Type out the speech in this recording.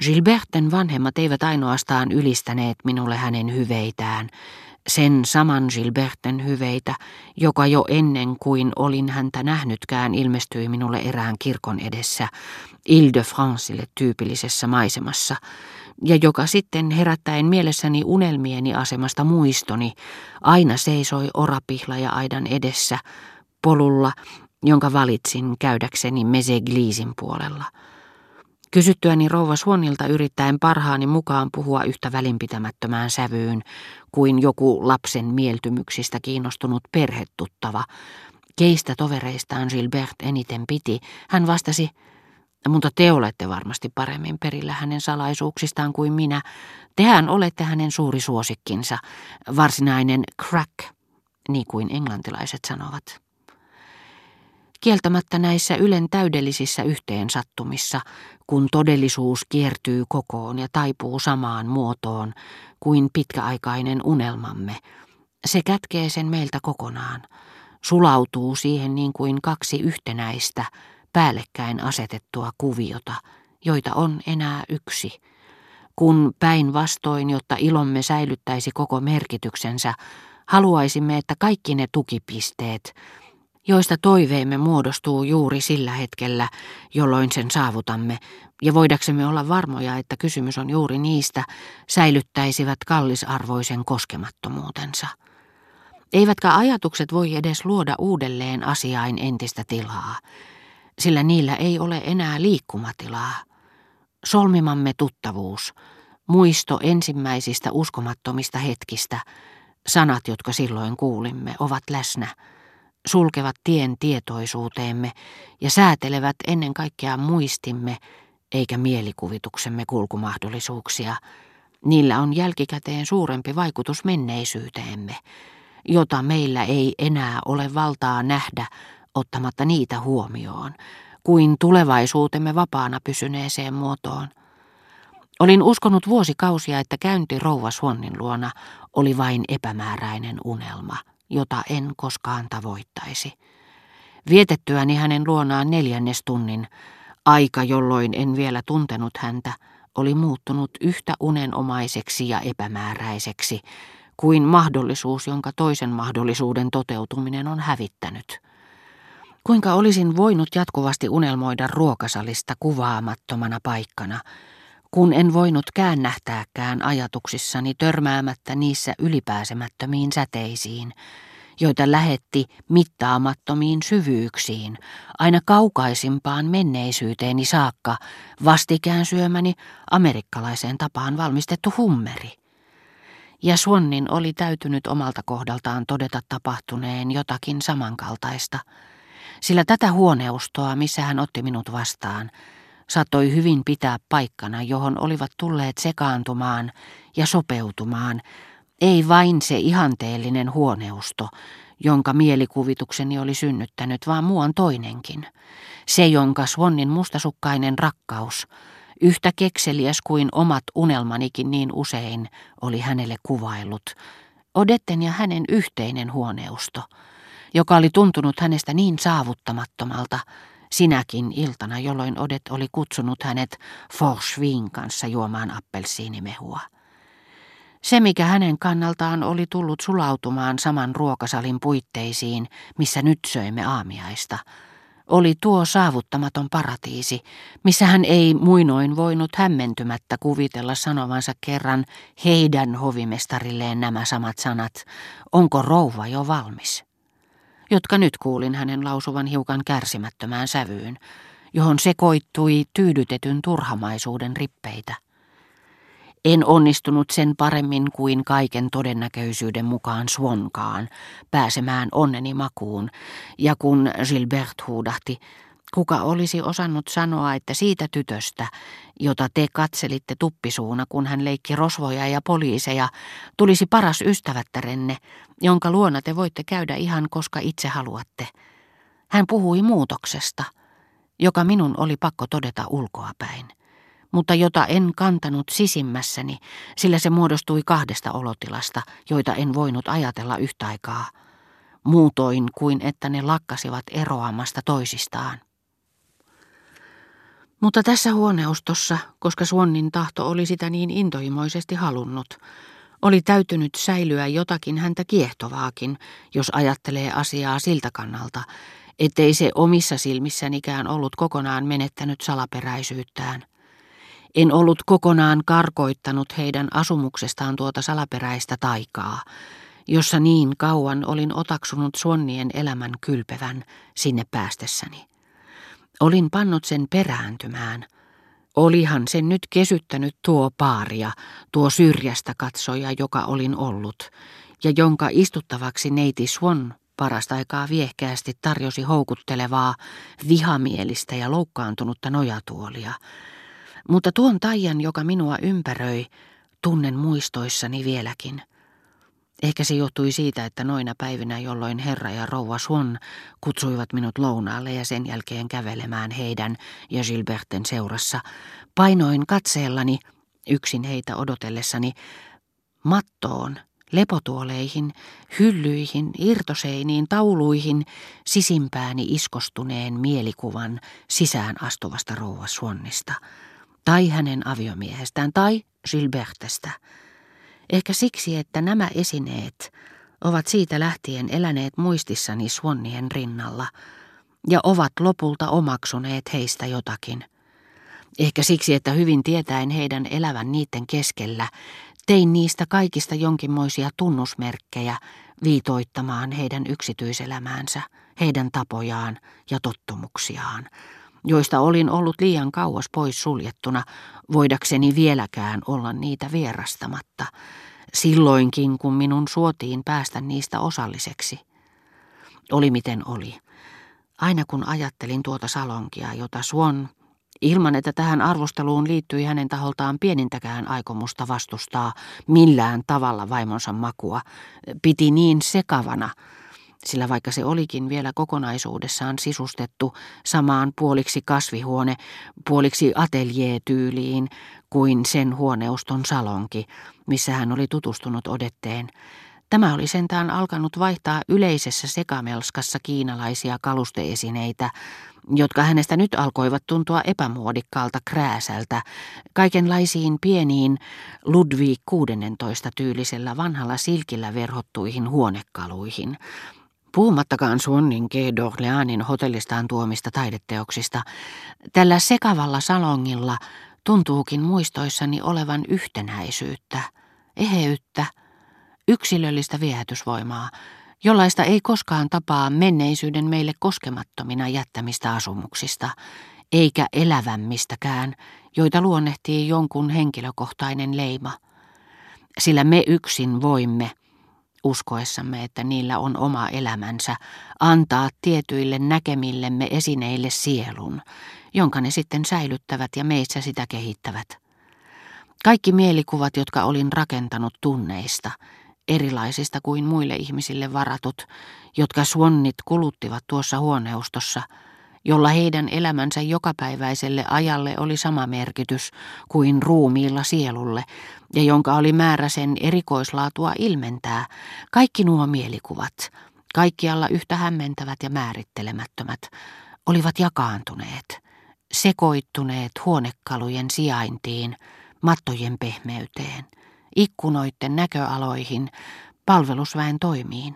Gilberten vanhemmat eivät ainoastaan ylistäneet minulle hänen hyveitään, sen saman Gilberten hyveitä, joka jo ennen kuin olin häntä nähnytkään ilmestyi minulle erään kirkon edessä, Ile-de-Francelle tyypillisessä maisemassa, ja joka sitten herättäen mielessäni unelmieni asemasta muistoni, aina seisoi orapihla ja aidan edessä, polulla, jonka valitsin käydäkseni Mesegliisin puolella. Kysyttyäni rouva Suonilta yrittäen parhaani mukaan puhua yhtä välinpitämättömään sävyyn kuin joku lapsen mieltymyksistä kiinnostunut perhetuttava, keistä tovereistaan Gilbert eniten piti, hän vastasi, mutta te olette varmasti paremmin perillä hänen salaisuuksistaan kuin minä. Tehän olette hänen suuri suosikkinsa, varsinainen crack, niin kuin englantilaiset sanovat. Kieltämättä näissä Ylen täydellisissä yhteensattumissa, kun todellisuus kiertyy kokoon ja taipuu samaan muotoon kuin pitkäaikainen unelmamme, se kätkee sen meiltä kokonaan, sulautuu siihen niin kuin kaksi yhtenäistä, päällekkäin asetettua kuviota, joita on enää yksi. Kun päinvastoin, jotta ilomme säilyttäisi koko merkityksensä, haluaisimme, että kaikki ne tukipisteet, joista toiveemme muodostuu juuri sillä hetkellä, jolloin sen saavutamme, ja voidaksemme olla varmoja, että kysymys on juuri niistä, säilyttäisivät kallisarvoisen koskemattomuutensa. Eivätkä ajatukset voi edes luoda uudelleen asiain entistä tilaa, sillä niillä ei ole enää liikkumatilaa. Solmimamme tuttavuus, muisto ensimmäisistä uskomattomista hetkistä, sanat, jotka silloin kuulimme, ovat läsnä – sulkevat tien tietoisuuteemme ja säätelevät ennen kaikkea muistimme eikä mielikuvituksemme kulkumahdollisuuksia. Niillä on jälkikäteen suurempi vaikutus menneisyyteemme, jota meillä ei enää ole valtaa nähdä ottamatta niitä huomioon, kuin tulevaisuutemme vapaana pysyneeseen muotoon. Olin uskonut vuosikausia, että käynti rouva Swannin luona oli vain epämääräinen unelma – jota en koskaan tavoittaisi. Vietettyäni hänen luonaan neljännestunnin, aika jolloin en vielä tuntenut häntä, oli muuttunut yhtä unenomaiseksi ja epämääräiseksi kuin mahdollisuus, jonka toisen mahdollisuuden toteutuminen on hävittänyt. Kuinka olisin voinut jatkuvasti unelmoida ruokasalista kuvaamattomana paikkana, kun en voinut käännähtääkään ajatuksissani törmäämättä niissä ylipääsemättömiin säteisiin, joita lähetti mittaamattomiin syvyyksiin, aina kaukaisimpaan menneisyyteeni saakka, vastikään syömäni amerikkalaiseen tapaan valmistettu hummeri. Ja Suonnin oli täytynyt omalta kohdaltaan todeta tapahtuneen jotakin samankaltaista, sillä tätä huoneustoa, missä hän otti minut vastaan, saattoi hyvin pitää paikkana, johon olivat tulleet sekaantumaan ja sopeutumaan, ei vain se ihanteellinen huoneusto, jonka mielikuvitukseni oli synnyttänyt, vaan muuan toinenkin. Se, jonka Swannin mustasukkainen rakkaus, yhtä kekseliäs kuin omat unelmanikin niin usein, oli hänelle kuvaillut. Odetten ja hänen yhteinen huoneusto, joka oli tuntunut hänestä niin saavuttamattomalta, sinäkin iltana, jolloin Odet oli kutsunut hänet Forschwin kanssa juomaan appelsiinimehua. Se, mikä hänen kannaltaan oli tullut sulautumaan saman ruokasalin puitteisiin, missä nyt söimme aamiaista, oli tuo saavuttamaton paratiisi, missä hän ei muinoin voinut hämmentymättä kuvitella sanovansa kerran heidän hovimestarilleen nämä samat sanat, onko rouva jo valmis jotka nyt kuulin hänen lausuvan hiukan kärsimättömään sävyyn, johon sekoittui tyydytetyn turhamaisuuden rippeitä. En onnistunut sen paremmin kuin kaiken todennäköisyyden mukaan Swonkaan pääsemään onneni makuun, ja kun Gilbert huudahti, Kuka olisi osannut sanoa, että siitä tytöstä, jota te katselitte tuppisuuna, kun hän leikki rosvoja ja poliiseja, tulisi paras ystävättärenne, jonka luona te voitte käydä ihan koska itse haluatte. Hän puhui muutoksesta, joka minun oli pakko todeta ulkoapäin, mutta jota en kantanut sisimmässäni, sillä se muodostui kahdesta olotilasta, joita en voinut ajatella yhtä aikaa, muutoin kuin että ne lakkasivat eroamasta toisistaan. Mutta tässä huoneustossa, koska Suonnin tahto oli sitä niin intohimoisesti halunnut, oli täytynyt säilyä jotakin häntä kiehtovaakin, jos ajattelee asiaa siltä kannalta, ettei se omissa silmissänikään ollut kokonaan menettänyt salaperäisyyttään. En ollut kokonaan karkoittanut heidän asumuksestaan tuota salaperäistä taikaa, jossa niin kauan olin otaksunut Suonnien elämän kylpevän sinne päästessäni. Olin pannut sen perääntymään. Olihan sen nyt kesyttänyt tuo paaria, tuo syrjästä katsoja, joka olin ollut, ja jonka istuttavaksi neiti Swan parasta aikaa viehkeästi tarjosi houkuttelevaa, vihamielistä ja loukkaantunutta nojatuolia. Mutta tuon taian, joka minua ympäröi, tunnen muistoissani vieläkin – Ehkä se johtui siitä, että noina päivinä, jolloin herra ja rouva Swan kutsuivat minut lounaalle ja sen jälkeen kävelemään heidän ja Gilberten seurassa, painoin katseellani, yksin heitä odotellessani, mattoon, lepotuoleihin, hyllyihin, irtoseiniin, tauluihin, sisimpääni iskostuneen mielikuvan sisään astuvasta rouva Swannista, tai hänen aviomiehestään, tai Gilbertestä – Ehkä siksi, että nämä esineet ovat siitä lähtien eläneet muistissani Swannien rinnalla ja ovat lopulta omaksuneet heistä jotakin. Ehkä siksi, että hyvin tietäen heidän elävän niiden keskellä, tein niistä kaikista jonkinmoisia tunnusmerkkejä viitoittamaan heidän yksityiselämäänsä, heidän tapojaan ja tottumuksiaan, joista olin ollut liian kauas pois suljettuna, voidakseni vieläkään olla niitä vierastamatta, silloinkin kun minun suotiin päästä niistä osalliseksi. Oli miten oli. Aina kun ajattelin tuota salonkia, jota Suon, ilman että tähän arvosteluun liittyi hänen taholtaan pienintäkään aikomusta vastustaa millään tavalla vaimonsa makua, piti niin sekavana, sillä vaikka se olikin vielä kokonaisuudessaan sisustettu samaan puoliksi kasvihuone, puoliksi ateljeetyyliin kuin sen huoneuston salonki, missä hän oli tutustunut odetteen. Tämä oli sentään alkanut vaihtaa yleisessä sekamelskassa kiinalaisia kalusteesineitä, jotka hänestä nyt alkoivat tuntua epämuodikkaalta krääsältä, kaikenlaisiin pieniin Ludwig 16 tyylisellä vanhalla silkillä verhottuihin huonekaluihin, Puhumattakaan Suonnin G. d'Orleanin hotellistaan tuomista taideteoksista, tällä sekavalla salongilla tuntuukin muistoissani olevan yhtenäisyyttä, eheyttä, yksilöllistä viehätysvoimaa, jollaista ei koskaan tapaa menneisyyden meille koskemattomina jättämistä asumuksista, eikä elävämmistäkään, joita luonnehtii jonkun henkilökohtainen leima. Sillä me yksin voimme – uskoessamme, että niillä on oma elämänsä, antaa tietyille näkemillemme esineille sielun, jonka ne sitten säilyttävät ja meissä sitä kehittävät. Kaikki mielikuvat, jotka olin rakentanut tunneista, erilaisista kuin muille ihmisille varatut, jotka suonnit kuluttivat tuossa huoneustossa – jolla heidän elämänsä jokapäiväiselle ajalle oli sama merkitys kuin ruumiilla sielulle, ja jonka oli määrä sen erikoislaatua ilmentää, kaikki nuo mielikuvat, kaikkialla yhtä hämmentävät ja määrittelemättömät, olivat jakaantuneet, sekoittuneet huonekalujen sijaintiin, mattojen pehmeyteen, ikkunoiden näköaloihin, palvelusväen toimiin,